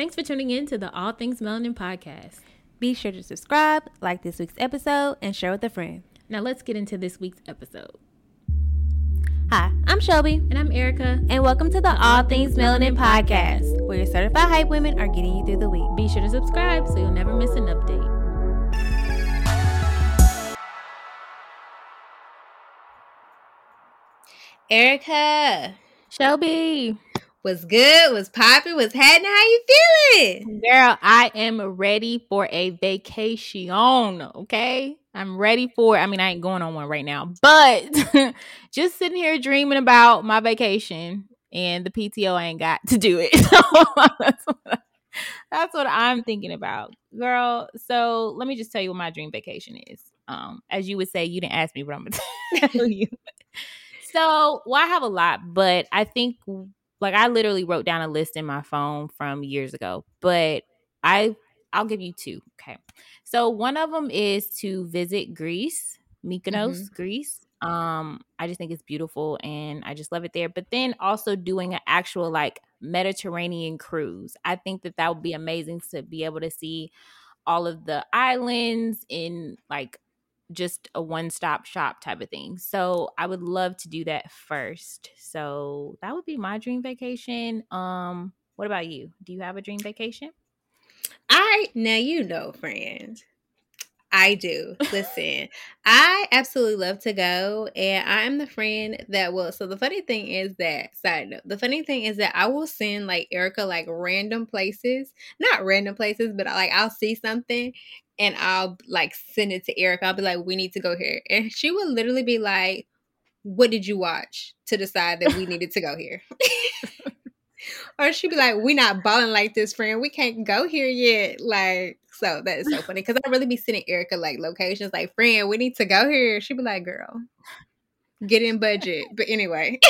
Thanks for tuning in to the All Things Melanin podcast. Be sure to subscribe, like this week's episode, and share with a friend. Now let's get into this week's episode. Hi, I'm Shelby. And I'm Erica. And welcome to the All Things Melanin podcast, where your certified hype women are getting you through the week. Be sure to subscribe so you'll never miss an update. Erica. Shelby. Was good? What's popping? What's happening? How you feeling? Girl, I am ready for a vacation. Okay. I'm ready for I mean, I ain't going on one right now, but just sitting here dreaming about my vacation and the PTO I ain't got to do it. that's, what, that's what I'm thinking about. Girl, so let me just tell you what my dream vacation is. Um, as you would say, you didn't ask me, but I'm gonna tell you. So, well, I have a lot, but I think like I literally wrote down a list in my phone from years ago, but I I'll give you two. Okay. So one of them is to visit Greece, Mykonos, mm-hmm. Greece. Um, I just think it's beautiful and I just love it there. But then also doing an actual like Mediterranean cruise. I think that that would be amazing to be able to see all of the islands in like just a one stop shop type of thing. So I would love to do that first. So that would be my dream vacation. Um, what about you? Do you have a dream vacation? I now you know, friend. I do. Listen, I absolutely love to go, and I am the friend that will. So the funny thing is that side note. The funny thing is that I will send like Erica like random places, not random places, but like I'll see something and I'll like send it to Erica. I'll be like, "We need to go here," and she will literally be like, "What did you watch to decide that we needed to go here?" or she'd be like, "We not balling like this, friend. We can't go here yet." Like, so that is so funny because I really be sending Erica like locations, like, "Friend, we need to go here." She'd be like, "Girl, get in budget." But anyway,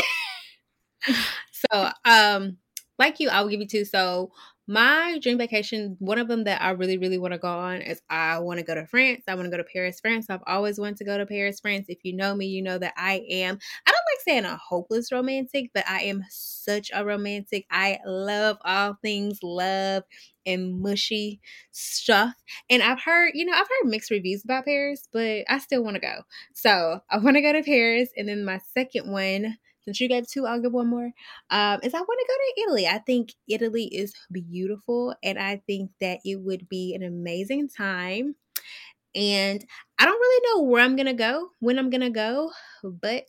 so um, like you, I will give you two. So my dream vacation, one of them that I really, really want to go on is I want to go to France. I want to go to Paris, France. I've always wanted to go to Paris, France. If you know me, you know that I am, I don't like saying a hopeless romantic, but I am such a romantic. I love all things love and mushy stuff. And I've heard, you know, I've heard mixed reviews about Paris, but I still want to go. So I want to go to Paris. And then my second one, since you gave two, I'll give one more. Um, is I want to go to Italy. I think Italy is beautiful, and I think that it would be an amazing time. And I don't really know where I'm gonna go, when I'm gonna go, but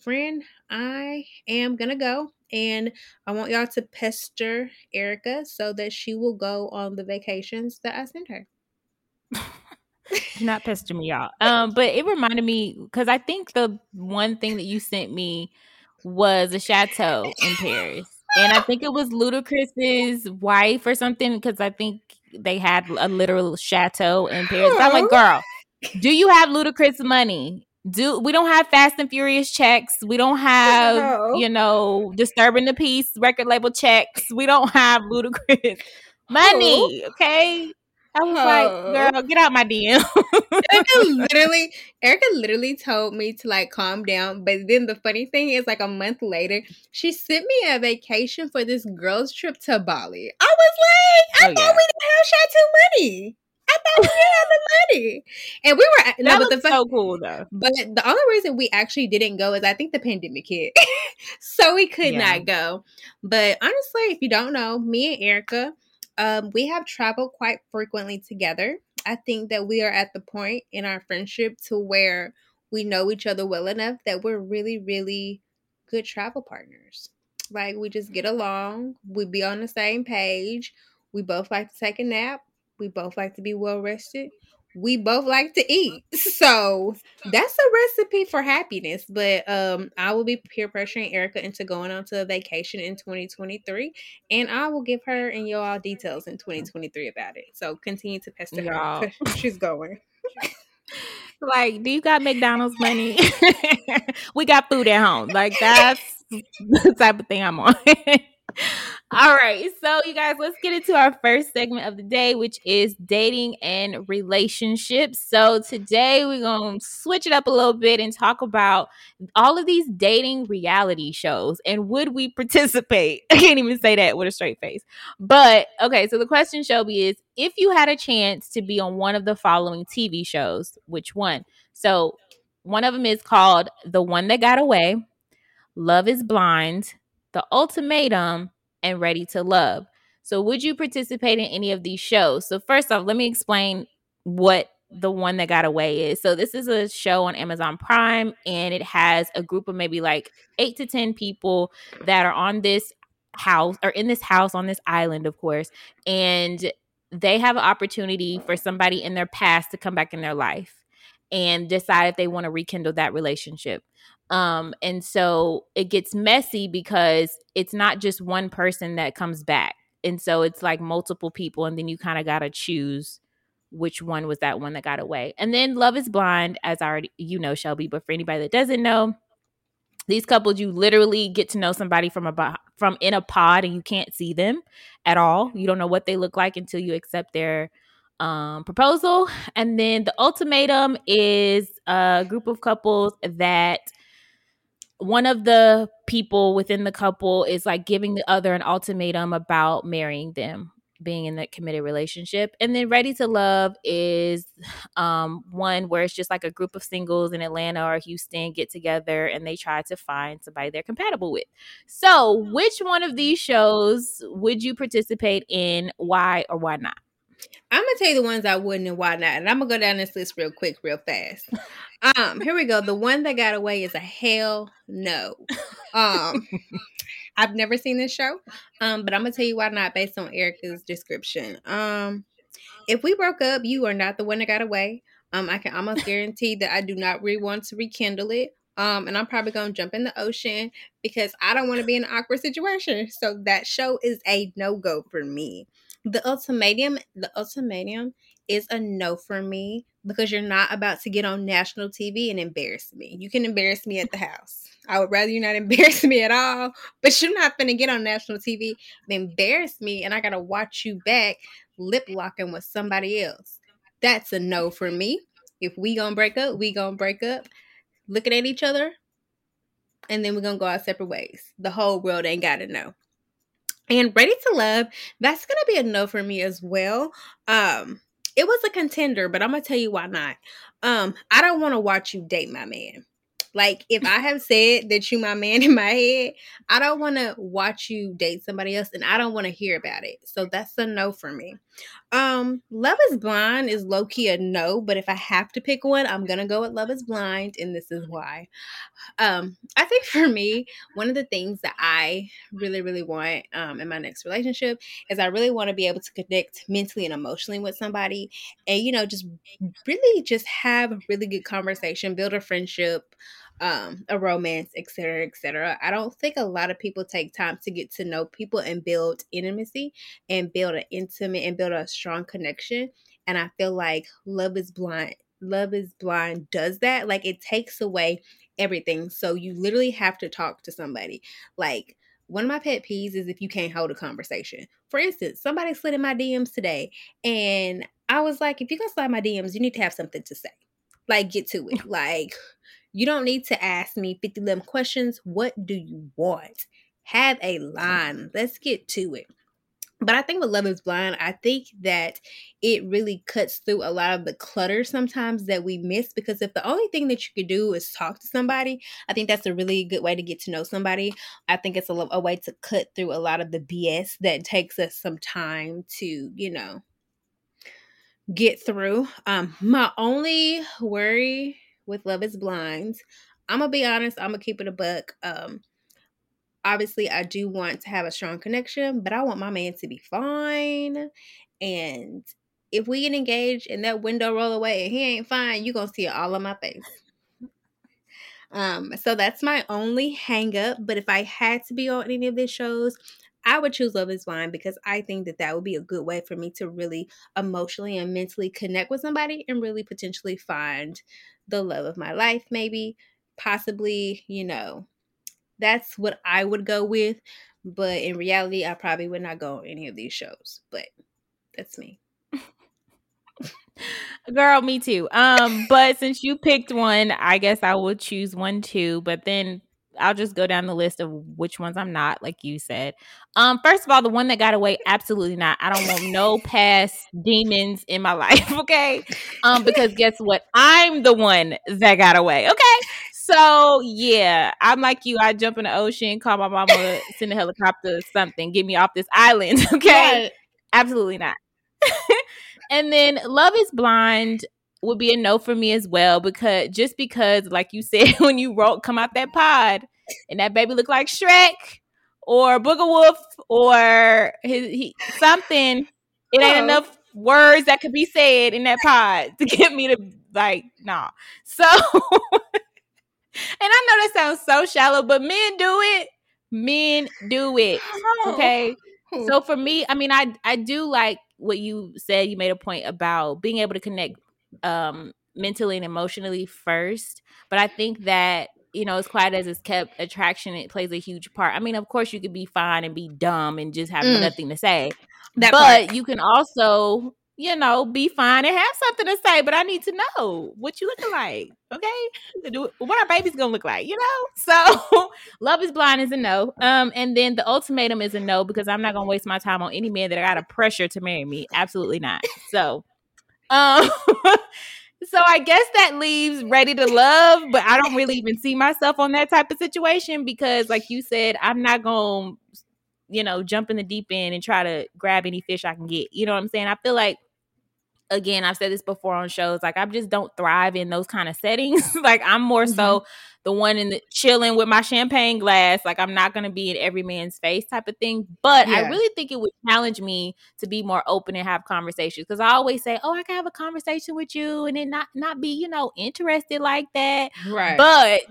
friend, I am gonna go. And I want y'all to pester Erica so that she will go on the vacations that I send her. not pester me, y'all. Um, but it reminded me because I think the one thing that you sent me was a chateau in Paris. And I think it was Ludacris's wife or something because I think they had a literal chateau in Paris. I'm like, girl, do you have Ludacris money? Do we don't have Fast and Furious checks? We don't have, no. you know, disturbing the peace record label checks. We don't have Ludacris money. Okay, I was oh. like, girl, get out my DM. Erica literally, Erica literally told me to like calm down. But then the funny thing is, like a month later, she sent me a vacation for this girls' trip to Bali. I was like, I oh, thought yeah. we didn't have Chateau money. I thought we didn't have the money. And we were that no, but the fun, so cool though. But the only reason we actually didn't go is I think the pandemic hit. so we could yeah. not go. But honestly, if you don't know, me and Erica, um, we have traveled quite frequently together. I think that we are at the point in our friendship to where we know each other well enough that we're really, really good travel partners. Like we just get along, we be on the same page. We both like to take a nap. We both like to be well rested we both like to eat. So that's a recipe for happiness. But um I will be peer pressuring Erica into going on to a vacation in 2023. And I will give her and you all details in 2023 about it. So continue to pester y'all. her. She's going. like, do you got McDonald's money? we got food at home. Like that's the type of thing I'm on. All right. So, you guys, let's get into our first segment of the day, which is dating and relationships. So, today we're going to switch it up a little bit and talk about all of these dating reality shows and would we participate? I can't even say that with a straight face. But, okay. So, the question, Shelby, is if you had a chance to be on one of the following TV shows, which one? So, one of them is called The One That Got Away, Love is Blind, The Ultimatum, and Ready to Love. So, would you participate in any of these shows? So, first off, let me explain what the one that got away is. So, this is a show on Amazon Prime, and it has a group of maybe like eight to 10 people that are on this house or in this house on this island, of course. And they have an opportunity for somebody in their past to come back in their life and decide if they want to rekindle that relationship. Um, and so it gets messy because it's not just one person that comes back. And so it's like multiple people, and then you kind of got to choose which one was that one that got away. And then Love is Blind, as I already you know, Shelby, but for anybody that doesn't know, these couples you literally get to know somebody from a from in a pod and you can't see them at all. You don't know what they look like until you accept their um, proposal. And then the ultimatum is a group of couples that one of the people within the couple is like giving the other an ultimatum about marrying them being in that committed relationship. And then ready to love is um, one where it's just like a group of singles in atlanta or houston get together and they try to find somebody they're compatible with. So which one of these shows would you participate in? Why or why not I'm gonna tell you the ones I wouldn't and why not, and I'm gonna go down this list real quick, real fast. Um, here we go. The one that got away is a hell no. Um, I've never seen this show, um, but I'm gonna tell you why not based on Erica's description. Um, if we broke up, you are not the one that got away. Um, I can almost guarantee that I do not really want to rekindle it. Um, and I'm probably gonna jump in the ocean because I don't want to be in an awkward situation. So that show is a no go for me. The ultimatum, the ultimatum is a no for me because you're not about to get on national TV and embarrass me. You can embarrass me at the house. I would rather you not embarrass me at all, but you're not gonna get on national TV and embarrass me, and I gotta watch you back lip locking with somebody else. That's a no for me. If we gonna break up, we gonna break up, looking at each other, and then we're gonna go our separate ways. The whole world ain't gotta know. And Ready to Love, that's gonna be a no for me as well. Um, it was a contender, but I'm gonna tell you why not. Um, I don't want to watch you date my man. Like if I have said that you my man in my head, I don't want to watch you date somebody else and I don't want to hear about it. So that's a no for me. Um Love is Blind is low key a no, but if I have to pick one, I'm to go with Love is Blind and this is why. Um I think for me, one of the things that I really really want um in my next relationship is I really want to be able to connect mentally and emotionally with somebody and you know just really just have a really good conversation, build a friendship um, a romance, etc., etc. I don't think a lot of people take time to get to know people and build intimacy and build an intimate and build a strong connection. And I feel like Love is Blind, Love is Blind does that. Like it takes away everything. So you literally have to talk to somebody. Like one of my pet peeves is if you can't hold a conversation. For instance, somebody slid in my DMs today, and I was like, if you're gonna slide my DMs, you need to have something to say. Like, get to it. Like, you don't need to ask me 50 11 questions. What do you want? Have a line. Let's get to it. But I think with Love is Blind, I think that it really cuts through a lot of the clutter sometimes that we miss because if the only thing that you could do is talk to somebody, I think that's a really good way to get to know somebody. I think it's a, a way to cut through a lot of the BS that takes us some time to, you know, get through. Um, my only worry with Love is Blind. I'm gonna be honest, I'm gonna keep it a buck. Um obviously I do want to have a strong connection, but I want my man to be fine. And if we get engaged and that window roll away and he ain't fine, you're gonna see it all on my face. Um, so that's my only hang up. But if I had to be on any of these shows, I would choose Love is Blind because I think that that would be a good way for me to really emotionally and mentally connect with somebody and really potentially find the love of my life, maybe, possibly, you know. That's what I would go with. but in reality, I probably would not go on any of these shows. But that's me. Girl, me too. Um, but since you picked one, I guess I will choose one too. But then I'll just go down the list of which ones I'm not, like you said. Um, first of all, the one that got away, absolutely not. I don't want no past demons in my life, okay? Um, because guess what? I'm the one that got away, okay? So yeah, I'm like you. I jump in the ocean, call my mama, send a helicopter, something, get me off this island, okay? Absolutely not. and then Love is Blind would be a no for me as well because just because, like you said, when you wrote come out that pod and that baby looked like Shrek or Booger Wolf or his, he, something, it ain't oh. enough words that could be said in that pod to get me to like nah. So, and I know that sounds so shallow, but men do it. Men do it. Oh. Okay. Hmm. So for me, I mean, I I do like what you said. You made a point about being able to connect um, mentally and emotionally first. But I think that you know, as quiet as it's kept, attraction it plays a huge part. I mean, of course, you could be fine and be dumb and just have mm. nothing to say, that but part. you can also, you know, be fine and have something to say. But I need to know what you looking like, okay? What our baby's gonna look like, you know? So, love is blind is a no. Um, and then the ultimatum is a no because I'm not gonna waste my time on any man that I got a pressure to marry me. Absolutely not. So, um. so I guess that leaves ready to love, but I don't really even see myself on that type of situation because, like you said, I'm not going to, you know, jump in the deep end and try to grab any fish I can get. You know what I'm saying? I feel like again, I've said this before on shows, like I just don't thrive in those kind of settings. like I'm more mm-hmm. so the one in the chilling with my champagne glass. Like I'm not gonna be in every man's face type of thing. But yeah. I really think it would challenge me to be more open and have conversations. Cause I always say, Oh, I can have a conversation with you and then not not be, you know, interested like that. Right. But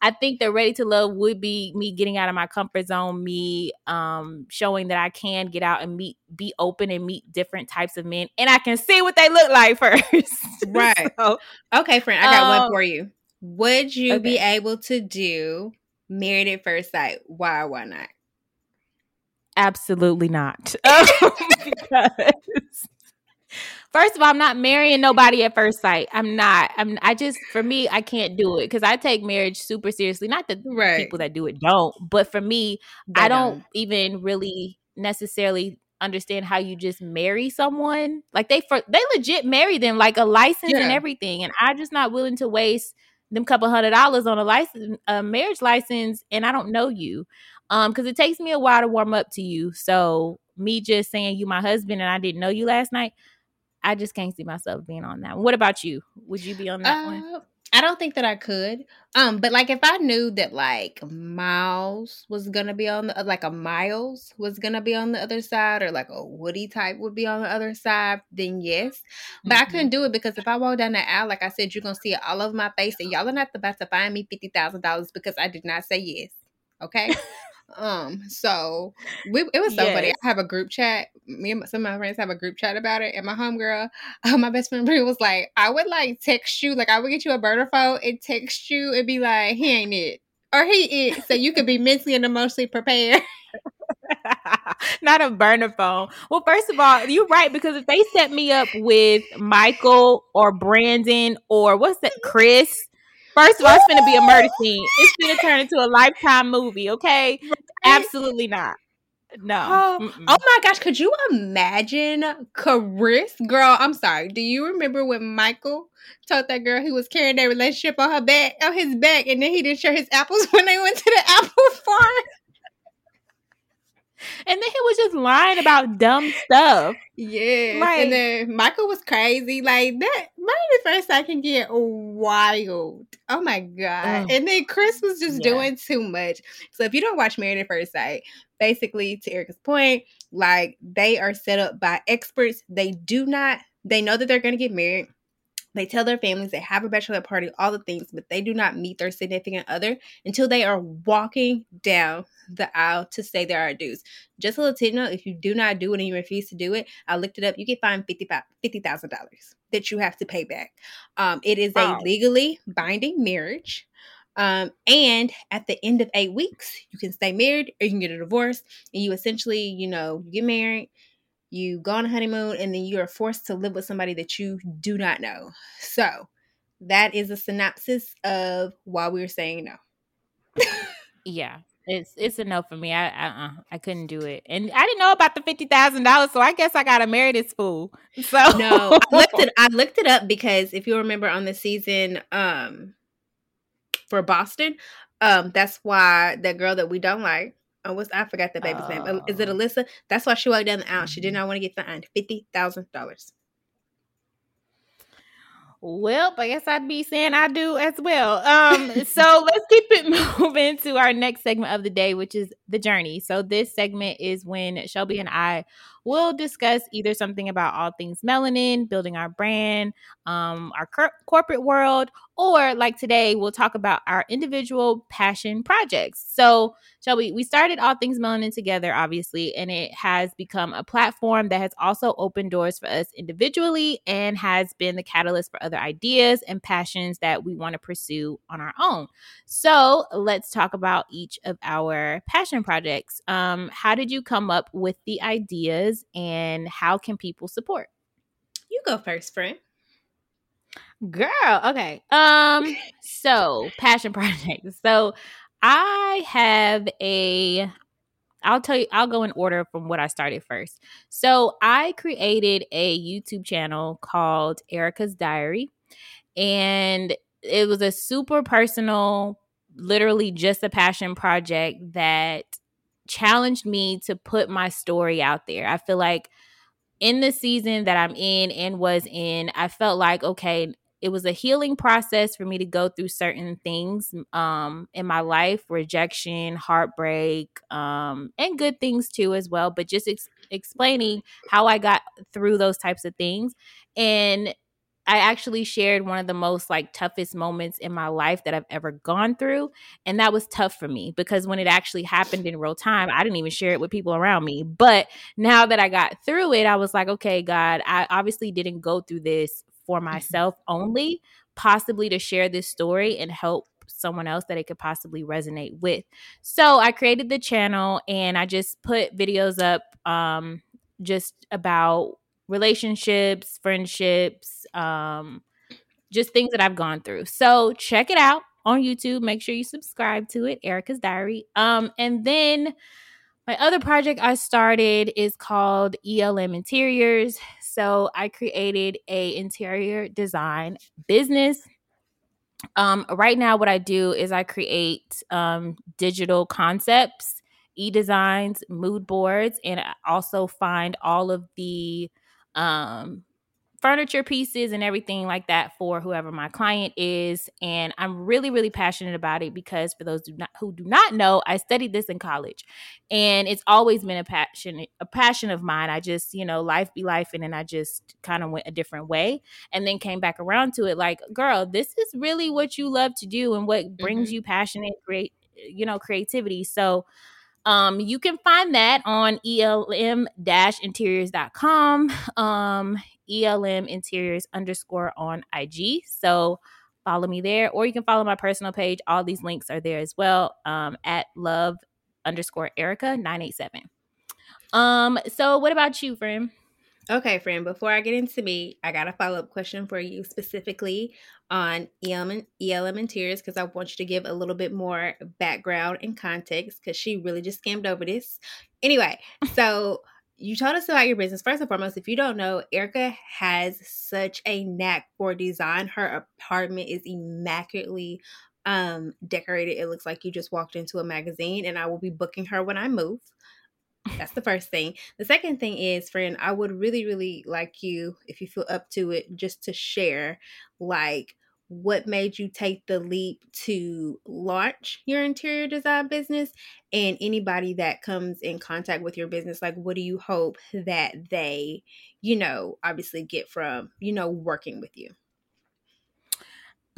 I think that ready to love would be me getting out of my comfort zone, me um showing that I can get out and meet be open and meet different types of men and I can see what they look like first. Right. so, okay, friend, I got um, one for you. Would you okay. be able to do married at first sight? Why why not? Absolutely not. Um, because First of all, I'm not marrying nobody at first sight. I'm not. I'm. I just for me, I can't do it because I take marriage super seriously. Not that right. people that do it don't, but for me, they I don't, don't even really necessarily understand how you just marry someone. Like they for they legit marry them like a license yeah. and everything, and I'm just not willing to waste them couple hundred dollars on a license, a marriage license, and I don't know you, um, because it takes me a while to warm up to you. So me just saying you my husband and I didn't know you last night, I just can't see myself being on that. What about you? Would you be on that uh, one? I don't think that I could. Um, but like if I knew that like Miles was gonna be on the like a Miles was gonna be on the other side, or like a Woody type would be on the other side, then yes. But mm-hmm. I couldn't do it because if I walk down the aisle, like I said, you're gonna see it all over my face, and y'all are not about to find me fifty thousand dollars because I did not say yes. Okay. Um, so we it was so yes. funny. I have a group chat. Me and some of my friends have a group chat about it, and my homegirl, uh, my best friend Brie was like, I would like text you, like I would get you a burner phone and text you and be like, he ain't it. Or he is, so you could be mentally and emotionally prepared. Not a burner phone. Well, first of all, you're right because if they set me up with Michael or Brandon or what's that, Chris, First of all, it's gonna be a murder scene. It's gonna turn into a lifetime movie. Okay, absolutely not. No. Oh, oh, my gosh, could you imagine Chris? Girl, I'm sorry. Do you remember when Michael told that girl he was carrying their relationship on her back, on his back, and then he didn't share his apples when they went to the apple farm? And then he was just lying about dumb stuff. Yeah. Like, and then Michael was crazy. Like that maybe first I can get wild. Oh my God. And then Chris was just yeah. doing too much. So if you don't watch Married at First Sight, basically to Erica's point, like they are set up by experts. They do not, they know that they're gonna get married. They tell their families they have a bachelor party, all the things, but they do not meet their significant other until they are walking down the aisle to say there are dues. Just a little tip note if you do not do it and you refuse to do it, I looked it up, you get fined $50,000 that you have to pay back. Um, it is a legally binding marriage. Um, and at the end of eight weeks, you can stay married or you can get a divorce. And you essentially, you know, you get married, you go on a honeymoon, and then you are forced to live with somebody that you do not know. So that is a synopsis of why we were saying no. yeah. It's it's a no for me. I I, uh, I couldn't do it, and I didn't know about the fifty thousand dollars, so I guess I gotta marry this fool. So no, I looked it. I looked it up because if you remember on the season, um, for Boston, um, that's why that girl that we don't like. Oh, what's I forgot the baby's oh. name? Is it oh. Alyssa? That's why she walked down the aisle. She did mm-hmm. not want to get fined fifty thousand dollars. Well, I guess I'd be saying I do as well. Um, so let's keep it moving to our next segment of the day, which is the journey. So this segment is when Shelby and I will discuss either something about all things melanin, building our brand, um, our cor- corporate world, or like today, we'll talk about our individual passion projects. So, Shelby, we started All Things Melanin together, obviously, and it has become a platform that has also opened doors for us individually and has been the catalyst for other ideas and passions that we want to pursue on our own. So, let's talk about each of our passion projects. Um, how did you come up with the ideas and how can people support? You go first, friend. Girl, okay. Um, so passion projects. So I have a I'll tell you, I'll go in order from what I started first. So I created a YouTube channel called Erica's Diary. And it was a super personal, literally just a passion project that challenged me to put my story out there. I feel like in the season that I'm in and was in, I felt like, okay, it was a healing process for me to go through certain things um, in my life rejection heartbreak um, and good things too as well but just ex- explaining how i got through those types of things and I actually shared one of the most like toughest moments in my life that I've ever gone through. And that was tough for me because when it actually happened in real time, I didn't even share it with people around me. But now that I got through it, I was like, okay, God, I obviously didn't go through this for mm-hmm. myself only, possibly to share this story and help someone else that it could possibly resonate with. So I created the channel and I just put videos up um, just about relationships, friendships, um, just things that I've gone through. So check it out on YouTube. Make sure you subscribe to it, Erica's Diary. Um, and then my other project I started is called ELM Interiors. So I created a interior design business. Um, right now, what I do is I create um, digital concepts, e designs, mood boards, and I also find all of the um, furniture pieces and everything like that for whoever my client is and i'm really really passionate about it because for those who, not, who do not know i studied this in college and it's always been a passion a passion of mine i just you know life be life and then i just kind of went a different way and then came back around to it like girl this is really what you love to do and what brings mm-hmm. you passion and create you know creativity so um, you can find that on elm-interiors.com. Um, ELM Interiors underscore on IG. So follow me there, or you can follow my personal page. All these links are there as well um, at love underscore Erica 987. Um, so what about you, friend? Okay, friend, before I get into me, I got a follow up question for you specifically on ELM, ELM Interiors because I want you to give a little bit more background and context because she really just scammed over this. Anyway, so you told us about your business. First and foremost, if you don't know, Erica has such a knack for design. Her apartment is immaculately um, decorated. It looks like you just walked into a magazine, and I will be booking her when I move. That's the first thing. The second thing is, friend, I would really, really like you, if you feel up to it, just to share like what made you take the leap to launch your interior design business? And anybody that comes in contact with your business like what do you hope that they you know obviously get from you know working with you?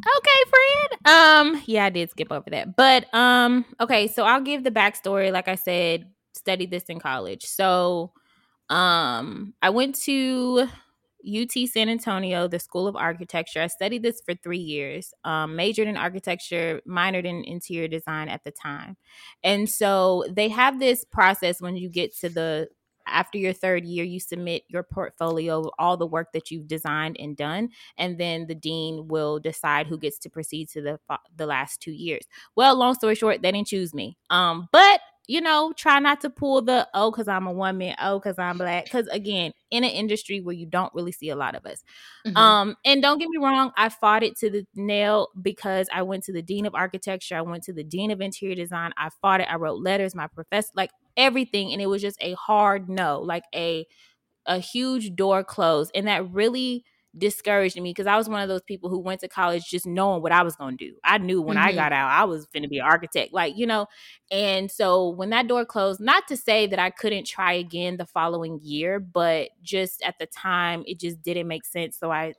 Okay friend um yeah i did skip over that. But um okay so i'll give the backstory. Like i said studied this in college. So um i went to UT San Antonio, the School of Architecture. I studied this for three years, um, majored in architecture, minored in interior design at the time. And so they have this process when you get to the after your third year, you submit your portfolio all the work that you've designed and done, and then the dean will decide who gets to proceed to the the last two years. Well, long story short, they didn't choose me. Um, but you know, try not to pull the oh, because I'm a woman, oh, because I'm black. Because again, in an industry where you don't really see a lot of us. Mm-hmm. Um, and don't get me wrong, I fought it to the nail because I went to the dean of architecture, I went to the dean of interior design, I fought it, I wrote letters, my professor, like everything, and it was just a hard no, like a a huge door closed, and that really discouraged me because I was one of those people who went to college just knowing what I was going to do. I knew when mm-hmm. I got out I was going to be an architect, like, you know. And so when that door closed, not to say that I couldn't try again the following year, but just at the time it just didn't make sense. So I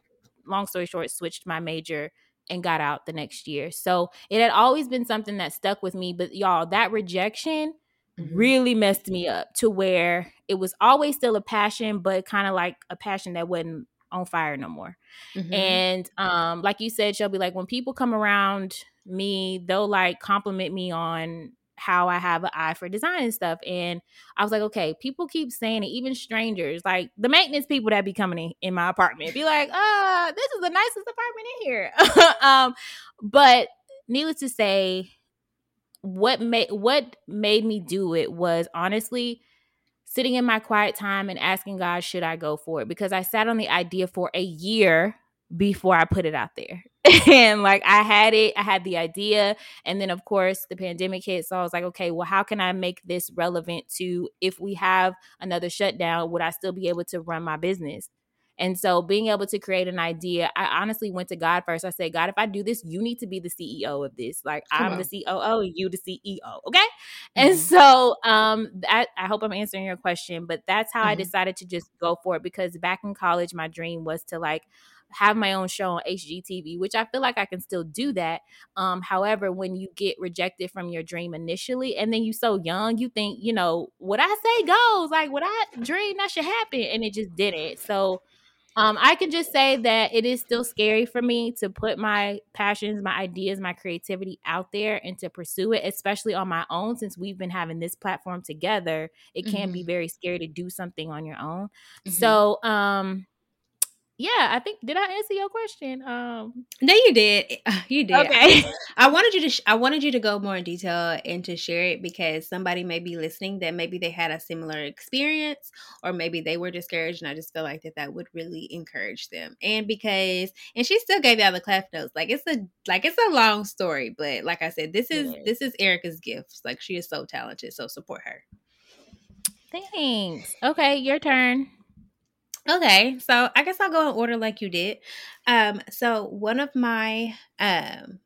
long story short switched my major and got out the next year. So it had always been something that stuck with me, but y'all, that rejection mm-hmm. really messed me up to where it was always still a passion, but kind of like a passion that wasn't on fire no more. Mm-hmm. And um, like you said, Shelby, like when people come around me, they'll like compliment me on how I have an eye for design and stuff. And I was like, okay, people keep saying it, even strangers, like the maintenance people that be coming in, in my apartment, be like, uh, this is the nicest apartment in here. um, but needless to say, what made what made me do it was honestly sitting in my quiet time and asking God, should I go for it? Because I sat on the idea for a year before I put it out there. and like I had it, I had the idea. And then, of course, the pandemic hit. So I was like, okay, well, how can I make this relevant to if we have another shutdown? Would I still be able to run my business? And so being able to create an idea, I honestly went to God first. I said, God, if I do this, you need to be the CEO of this. Like Come I'm on. the COO, you the CEO. Okay. Mm-hmm. And so um that I hope I'm answering your question, but that's how mm-hmm. I decided to just go for it because back in college, my dream was to like have my own show on HGTV, which I feel like I can still do that. Um, however, when you get rejected from your dream initially, and then you so young, you think, you know, what I say goes, like what I dream that should happen, and it just didn't. So um, I can just say that it is still scary for me to put my passions, my ideas, my creativity out there and to pursue it, especially on my own. Since we've been having this platform together, it can mm-hmm. be very scary to do something on your own. Mm-hmm. So, um, yeah, I think did I answer your question? Um No, you did. You did. Okay. I, I wanted you to sh- I wanted you to go more in detail and to share it because somebody may be listening that maybe they had a similar experience or maybe they were discouraged and I just feel like that that would really encourage them. And because and she still gave y'all the clap notes. Like it's a like it's a long story, but like I said, this is this is Erica's gifts. Like she is so talented, so support her. Thanks. Okay, your turn. Okay, so I guess I'll go in order like you did. Um, so one of my um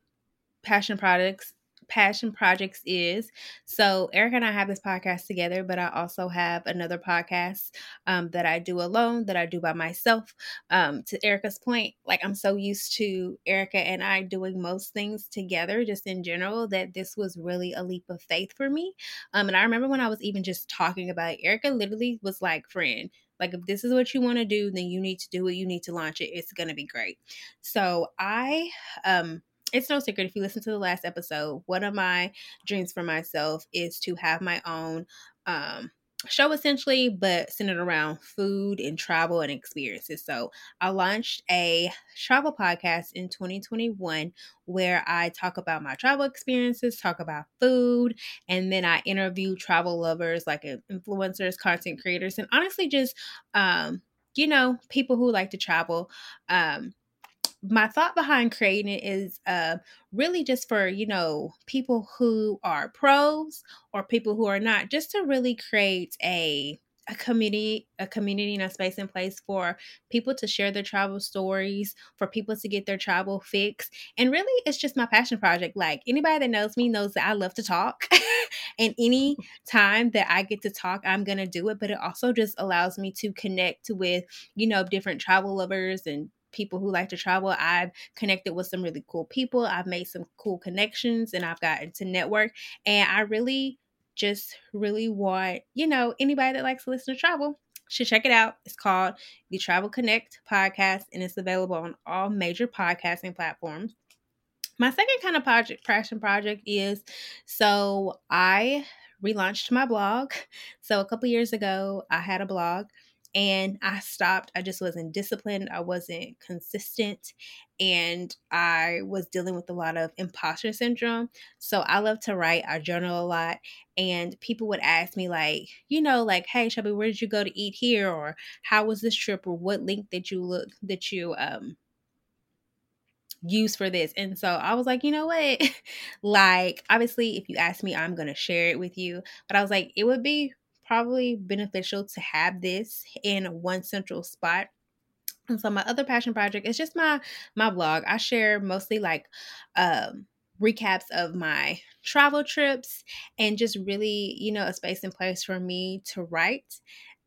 passion products passion projects is. So Erica and I have this podcast together, but I also have another podcast um, that I do alone, that I do by myself. Um, to Erica's point, like I'm so used to Erica and I doing most things together, just in general, that this was really a leap of faith for me. Um, and I remember when I was even just talking about it, Erica literally was like, "Friend." Like, if this is what you want to do, then you need to do it. You need to launch it. It's going to be great. So, I, um, it's no secret if you listen to the last episode, one of my dreams for myself is to have my own um show essentially, but centered around food and travel and experiences. So I launched a travel podcast in 2021 where I talk about my travel experiences, talk about food, and then I interview travel lovers like influencers, content creators, and honestly just um, you know, people who like to travel. Um, my thought behind creating it is uh, really just for you know people who are pros or people who are not just to really create a a community a community and a space in place for people to share their travel stories for people to get their travel fix and really it's just my passion project. Like anybody that knows me knows that i love to talk. And any time that i get to talk i'm gonna do it but it also just allows me to connect with you know different travel lovers and people who like to travel. I've connected with some really cool people. I've made some cool connections and I've gotten to network. And I really just really want, you know, anybody that likes to listen to travel should check it out. It's called the Travel Connect podcast, and it's available on all major podcasting platforms. My second kind of project, passion project is so I relaunched my blog. So a couple years ago, I had a blog and I stopped. I just wasn't disciplined. I wasn't consistent. And I was dealing with a lot of imposter syndrome. So I love to write. I journal a lot. And people would ask me, like, you know, like, hey, Shelby, where did you go to eat here? Or how was this trip? Or what link did you look that you um use for this. And so I was like, you know what? like, obviously, if you ask me, I'm going to share it with you. But I was like, it would be probably beneficial to have this in one central spot. And so my other passion project is just my my blog. I share mostly like um recaps of my travel trips and just really, you know, a space and place for me to write.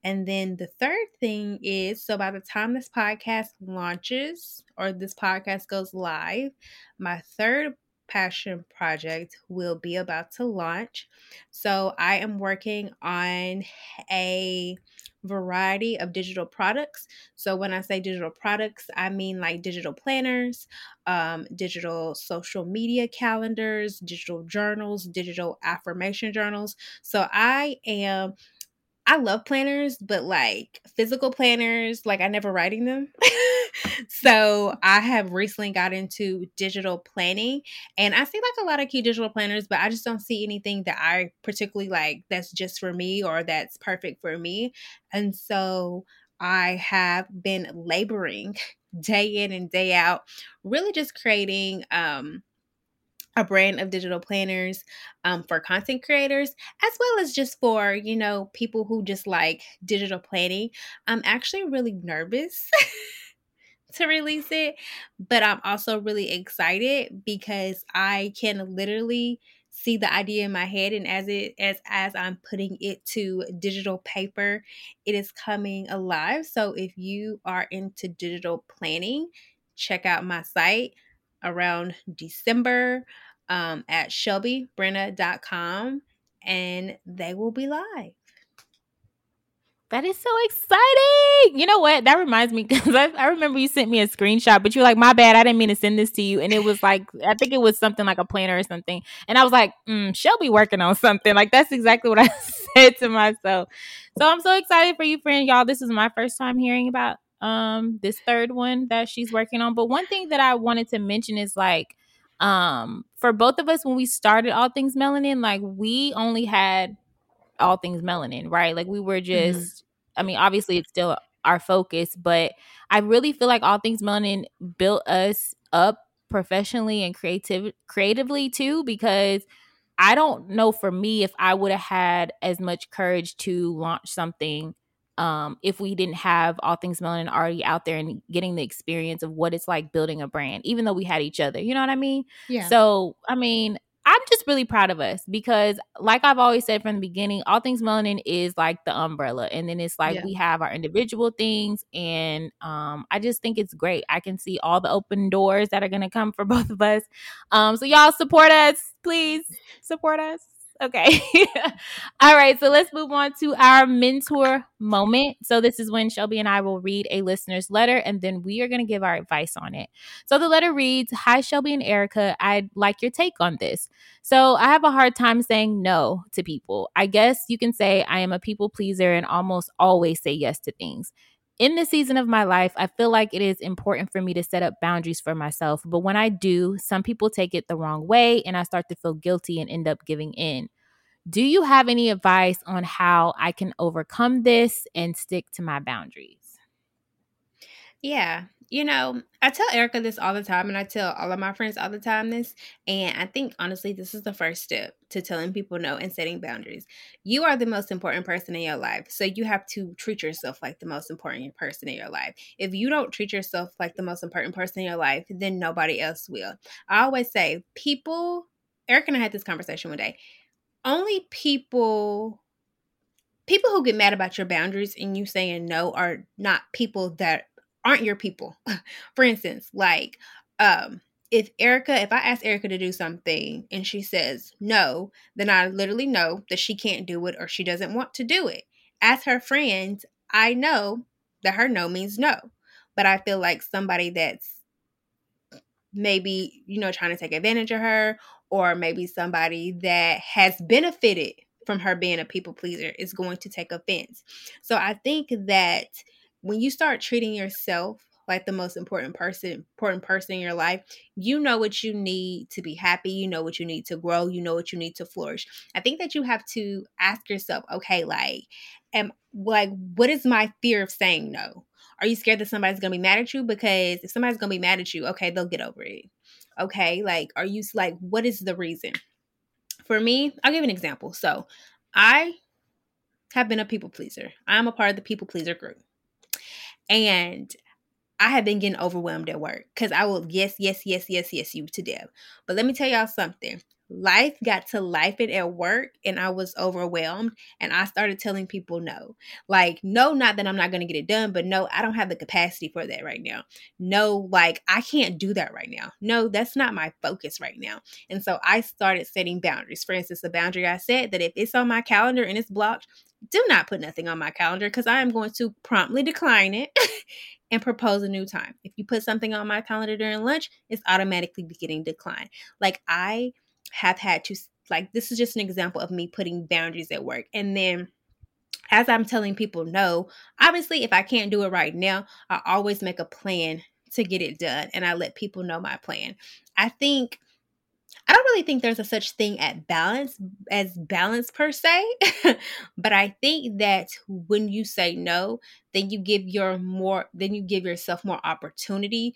And then the third thing is so by the time this podcast launches or this podcast goes live, my third passion project will be about to launch. So I am working on a variety of digital products. So when I say digital products, I mean like digital planners, um, digital social media calendars, digital journals, digital affirmation journals. So I am I love planners, but like physical planners, like I never writing them. so I have recently got into digital planning and I see like a lot of key digital planners, but I just don't see anything that I particularly like that's just for me or that's perfect for me. And so I have been laboring day in and day out, really just creating um a brand of digital planners um, for content creators as well as just for you know people who just like digital planning. I'm actually really nervous to release it but i'm also really excited because i can literally see the idea in my head and as it as as i'm putting it to digital paper it is coming alive. So if you are into digital planning check out my site around december um, at shelbybrenna.com and they will be live. That is so exciting. You know what? That reminds me because I, I, remember you sent me a screenshot, but you were like, my bad. I didn't mean to send this to you. And it was like, I think it was something like a planner or something. And I was like, mm, Shelby working on something. Like, that's exactly what I said to myself. So I'm so excited for you, friend. Y'all, this is my first time hearing about um this third one that she's working on. But one thing that I wanted to mention is like, um for both of us when we started all things melanin like we only had all things melanin right like we were mm-hmm. just mm-hmm. i mean obviously it's still our focus but i really feel like all things melanin built us up professionally and creative creatively too because i don't know for me if i would have had as much courage to launch something um, if we didn't have all things melanin already out there and getting the experience of what it's like building a brand, even though we had each other. You know what I mean? Yeah. So, I mean, I'm just really proud of us because, like I've always said from the beginning, all things melanin is like the umbrella, and then it's like yeah. we have our individual things, and um, I just think it's great. I can see all the open doors that are going to come for both of us. Um, so y'all support us, please support us. Okay. All right. So let's move on to our mentor moment. So this is when Shelby and I will read a listener's letter and then we are going to give our advice on it. So the letter reads Hi, Shelby and Erica. I'd like your take on this. So I have a hard time saying no to people. I guess you can say I am a people pleaser and almost always say yes to things in this season of my life, I feel like it is important for me to set up boundaries for myself. But when I do, some people take it the wrong way and I start to feel guilty and end up giving in. Do you have any advice on how I can overcome this and stick to my boundaries? Yeah. You know, I tell Erica this all the time, and I tell all of my friends all the time this. And I think honestly, this is the first step to telling people no and setting boundaries. You are the most important person in your life. So you have to treat yourself like the most important person in your life. If you don't treat yourself like the most important person in your life, then nobody else will. I always say, people, Erica and I had this conversation one day. Only people people who get mad about your boundaries and you saying no are not people that aren't your people. For instance, like um if Erica, if I ask Erica to do something and she says no, then I literally know that she can't do it or she doesn't want to do it. As her friend, I know that her no means no. But I feel like somebody that's maybe, you know, trying to take advantage of her, or maybe somebody that has benefited from her being a people pleaser is going to take offense. So I think that when you start treating yourself like the most important person important person in your life you know what you need to be happy you know what you need to grow you know what you need to flourish. I think that you have to ask yourself okay like am like what is my fear of saying no? Are you scared that somebody's gonna be mad at you? Because if somebody's gonna be mad at you okay they'll get over it. Okay like are you like what is the reason? For me i'll give an example. So i have been a people pleaser. I'm a part of the people pleaser group and I have been getting overwhelmed at work because I will yes, yes, yes, yes, yes, you to death. But let me tell y'all something. Life got to life it at work and I was overwhelmed and I started telling people no. Like, no, not that I'm not going to get it done, but no, I don't have the capacity for that right now. No, like, I can't do that right now. No, that's not my focus right now. And so I started setting boundaries. For instance, the boundary I set that if it's on my calendar and it's blocked, do not put nothing on my calendar because I am going to promptly decline it and propose a new time. If you put something on my calendar during lunch, it's automatically getting declined. Like I have had to like this is just an example of me putting boundaries at work. And then as I'm telling people no, obviously if I can't do it right now, I always make a plan to get it done and I let people know my plan. I think I don't really think there's a such thing at balance as balance per se, but I think that when you say no, then you give your more then you give yourself more opportunity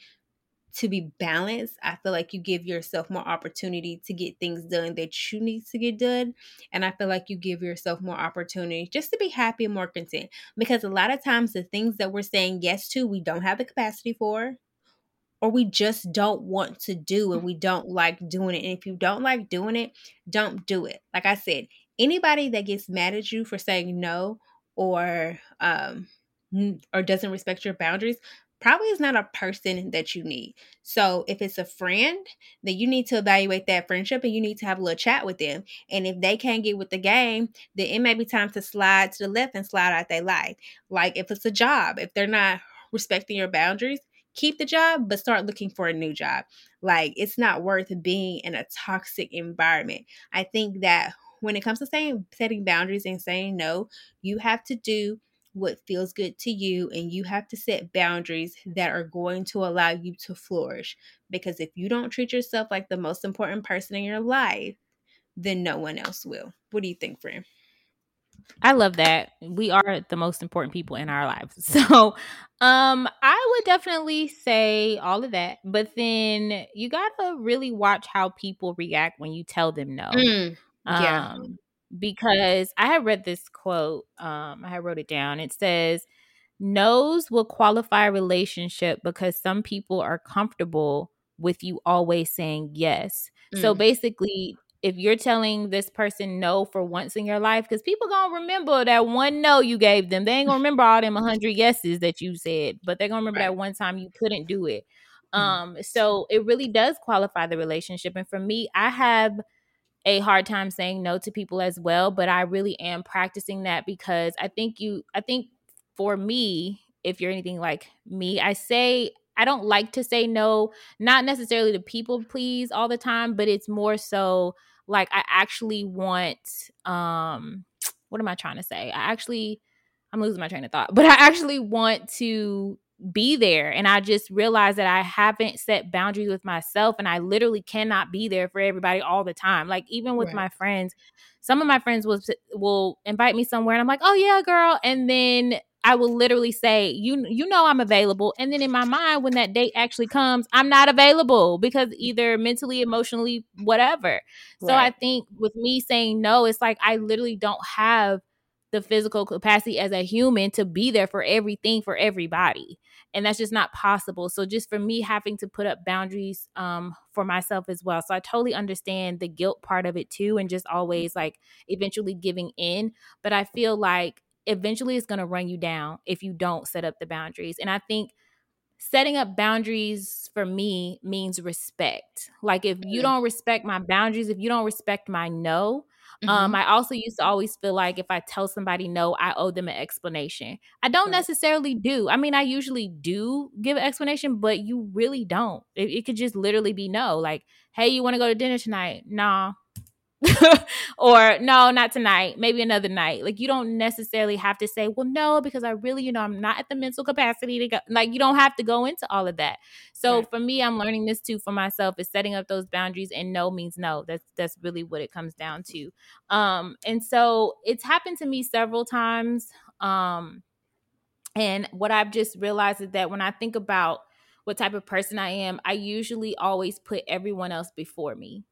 to be balanced. I feel like you give yourself more opportunity to get things done that you need to get done, and I feel like you give yourself more opportunity just to be happy and more content because a lot of times the things that we're saying yes to, we don't have the capacity for or we just don't want to do and we don't like doing it. And if you don't like doing it, don't do it. Like I said, anybody that gets mad at you for saying no or um or doesn't respect your boundaries probably is not a person that you need. So if it's a friend, then you need to evaluate that friendship and you need to have a little chat with them. And if they can't get with the game, then it may be time to slide to the left and slide out their life. Like if it's a job, if they're not respecting your boundaries, keep the job, but start looking for a new job. Like it's not worth being in a toxic environment. I think that when it comes to saying setting boundaries and saying no, you have to do what feels good to you and you have to set boundaries that are going to allow you to flourish because if you don't treat yourself like the most important person in your life then no one else will what do you think friend I love that. We are the most important people in our lives. So, um I would definitely say all of that, but then you got to really watch how people react when you tell them no. Mm, yeah. Um because I had read this quote, um I had wrote it down. It says, "No's will qualify a relationship because some people are comfortable with you always saying yes." So Mm, basically, if you're telling this person no for once in your life, because people gonna remember that one no you gave them. They ain't gonna remember all them hundred yeses that you said, but they're gonna remember right. that one time you couldn't do it. Mm, Um, so it really does qualify the relationship. And for me, I have a hard time saying no to people as well, but I really am practicing that because I think you I think for me, if you're anything like me, I say I don't like to say no, not necessarily to people please all the time, but it's more so like I actually want um what am I trying to say? I actually I'm losing my train of thought, but I actually want to be there. And I just realized that I haven't set boundaries with myself and I literally cannot be there for everybody all the time. Like even with right. my friends, some of my friends will will invite me somewhere and I'm like, "Oh yeah, girl." And then I will literally say, "You you know I'm available." And then in my mind when that date actually comes, I'm not available because either mentally, emotionally, whatever. So I think with me saying no, it's like I literally don't have the physical capacity as a human to be there for everything for everybody. And that's just not possible. So just for me having to put up boundaries um for myself as well. So i totally understand the guilt part of it too and just always like eventually giving in. But i feel like eventually it's going to run you down if you don't set up the boundaries and i think setting up boundaries for me means respect like if you don't respect my boundaries if you don't respect my no Mm-hmm. Um, I also used to always feel like if I tell somebody no, I owe them an explanation. I don't right. necessarily do. I mean, I usually do give an explanation, but you really don't. It, it could just literally be no. Like, hey, you want to go to dinner tonight? Nah, or no, not tonight, maybe another night. Like you don't necessarily have to say, well, no, because I really, you know, I'm not at the mental capacity to go. Like you don't have to go into all of that. So right. for me, I'm learning this too for myself is setting up those boundaries and no means no. That's that's really what it comes down to. Um, and so it's happened to me several times. Um, and what I've just realized is that when I think about what type of person I am, I usually always put everyone else before me.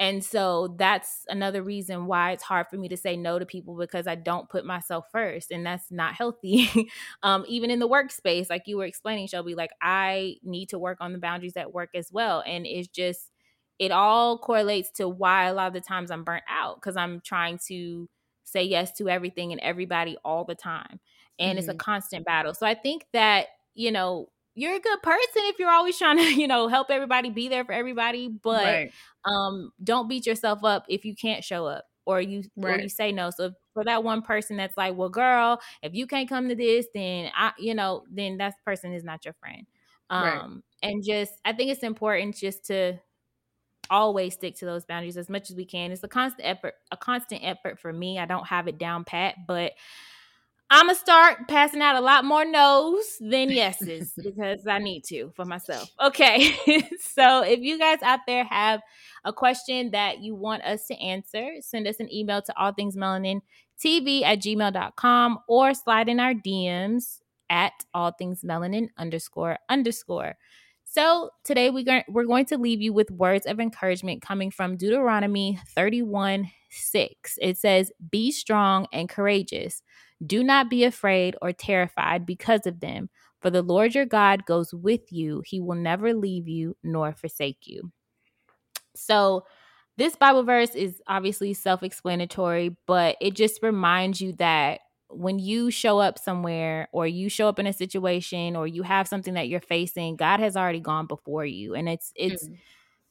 And so that's another reason why it's hard for me to say no to people because I don't put myself first. And that's not healthy. um, even in the workspace, like you were explaining, Shelby, like I need to work on the boundaries at work as well. And it's just, it all correlates to why a lot of the times I'm burnt out because I'm trying to say yes to everything and everybody all the time. And mm-hmm. it's a mm-hmm. constant battle. So I think that, you know, you're a good person if you're always trying to you know help everybody be there for everybody but right. um don't beat yourself up if you can't show up or you right. or you say no so for that one person that's like well girl if you can't come to this then i you know then that person is not your friend um right. and just i think it's important just to always stick to those boundaries as much as we can it's a constant effort a constant effort for me i don't have it down pat but I'm gonna start passing out a lot more no's than yeses because I need to for myself. Okay. so if you guys out there have a question that you want us to answer, send us an email to all things melanin tv at gmail.com or slide in our DMs at all things melanin underscore underscore. So today we are we're going to leave you with words of encouragement coming from Deuteronomy 31 6. It says, Be strong and courageous. Do not be afraid or terrified because of them, for the Lord your God goes with you. He will never leave you nor forsake you. So, this Bible verse is obviously self explanatory, but it just reminds you that when you show up somewhere or you show up in a situation or you have something that you're facing, God has already gone before you. And it's, it's, mm-hmm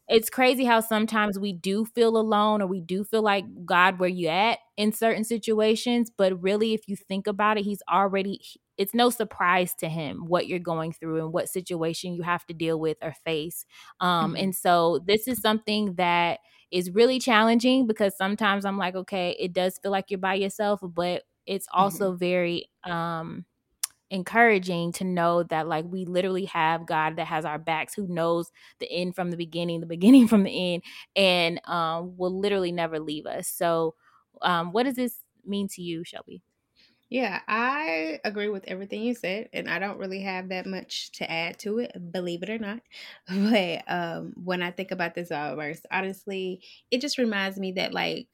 it's crazy how sometimes we do feel alone or we do feel like God, where you at in certain situations. But really, if you think about it, He's already, it's no surprise to Him what you're going through and what situation you have to deal with or face. Um, mm-hmm. And so, this is something that is really challenging because sometimes I'm like, okay, it does feel like you're by yourself, but it's also mm-hmm. very, um, encouraging to know that like we literally have God that has our backs who knows the end from the beginning, the beginning from the end, and um, will literally never leave us. So, um, what does this mean to you, Shelby? Yeah, I agree with everything you said, and I don't really have that much to add to it, believe it or not. But um, when I think about this verse, honestly, it just reminds me that like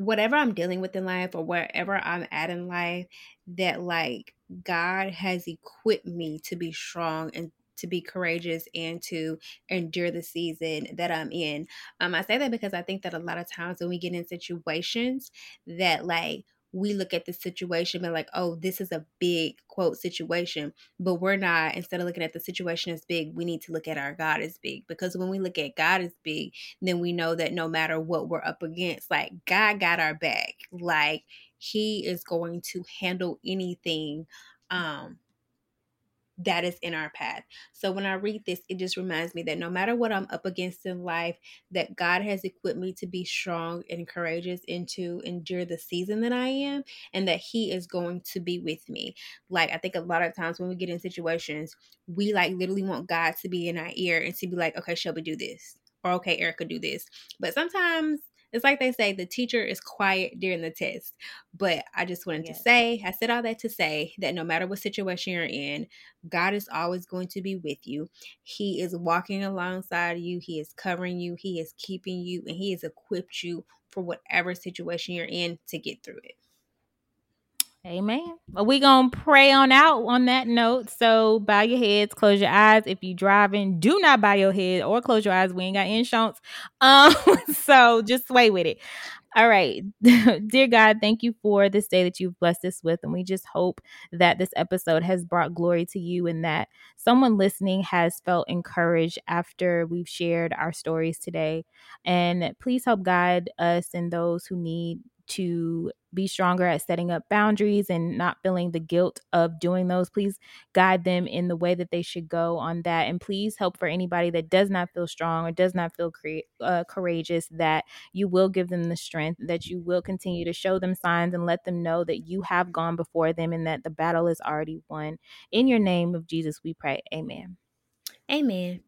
whatever I'm dealing with in life or wherever I'm at in life, that like God has equipped me to be strong and to be courageous and to endure the season that I'm in. Um, I say that because I think that a lot of times when we get in situations that like we look at the situation and like, oh, this is a big quote situation, but we're not. Instead of looking at the situation as big, we need to look at our God as big because when we look at God as big, then we know that no matter what we're up against, like God got our back. Like He is going to handle anything um that is in our path. So when I read this, it just reminds me that no matter what I'm up against in life, that God has equipped me to be strong and courageous and to endure the season that I am, and that He is going to be with me. Like I think a lot of times when we get in situations, we like literally want God to be in our ear and to be like, okay, Shelby, do this. Or okay, Erica, do this. But sometimes it's like they say the teacher is quiet during the test. But I just wanted yes. to say, I said all that to say that no matter what situation you're in, God is always going to be with you. He is walking alongside you, He is covering you, He is keeping you, and He has equipped you for whatever situation you're in to get through it. Amen. We gonna pray on out on that note. So bow your heads, close your eyes. If you driving, do not bow your head or close your eyes. We ain't got insurance. Um, so just sway with it. All right. Dear God, thank you for this day that you've blessed us with. And we just hope that this episode has brought glory to you and that someone listening has felt encouraged after we've shared our stories today. And please help guide us and those who need to be stronger at setting up boundaries and not feeling the guilt of doing those. Please guide them in the way that they should go on that. And please help for anybody that does not feel strong or does not feel cre- uh, courageous that you will give them the strength, that you will continue to show them signs and let them know that you have gone before them and that the battle is already won. In your name of Jesus, we pray. Amen. Amen.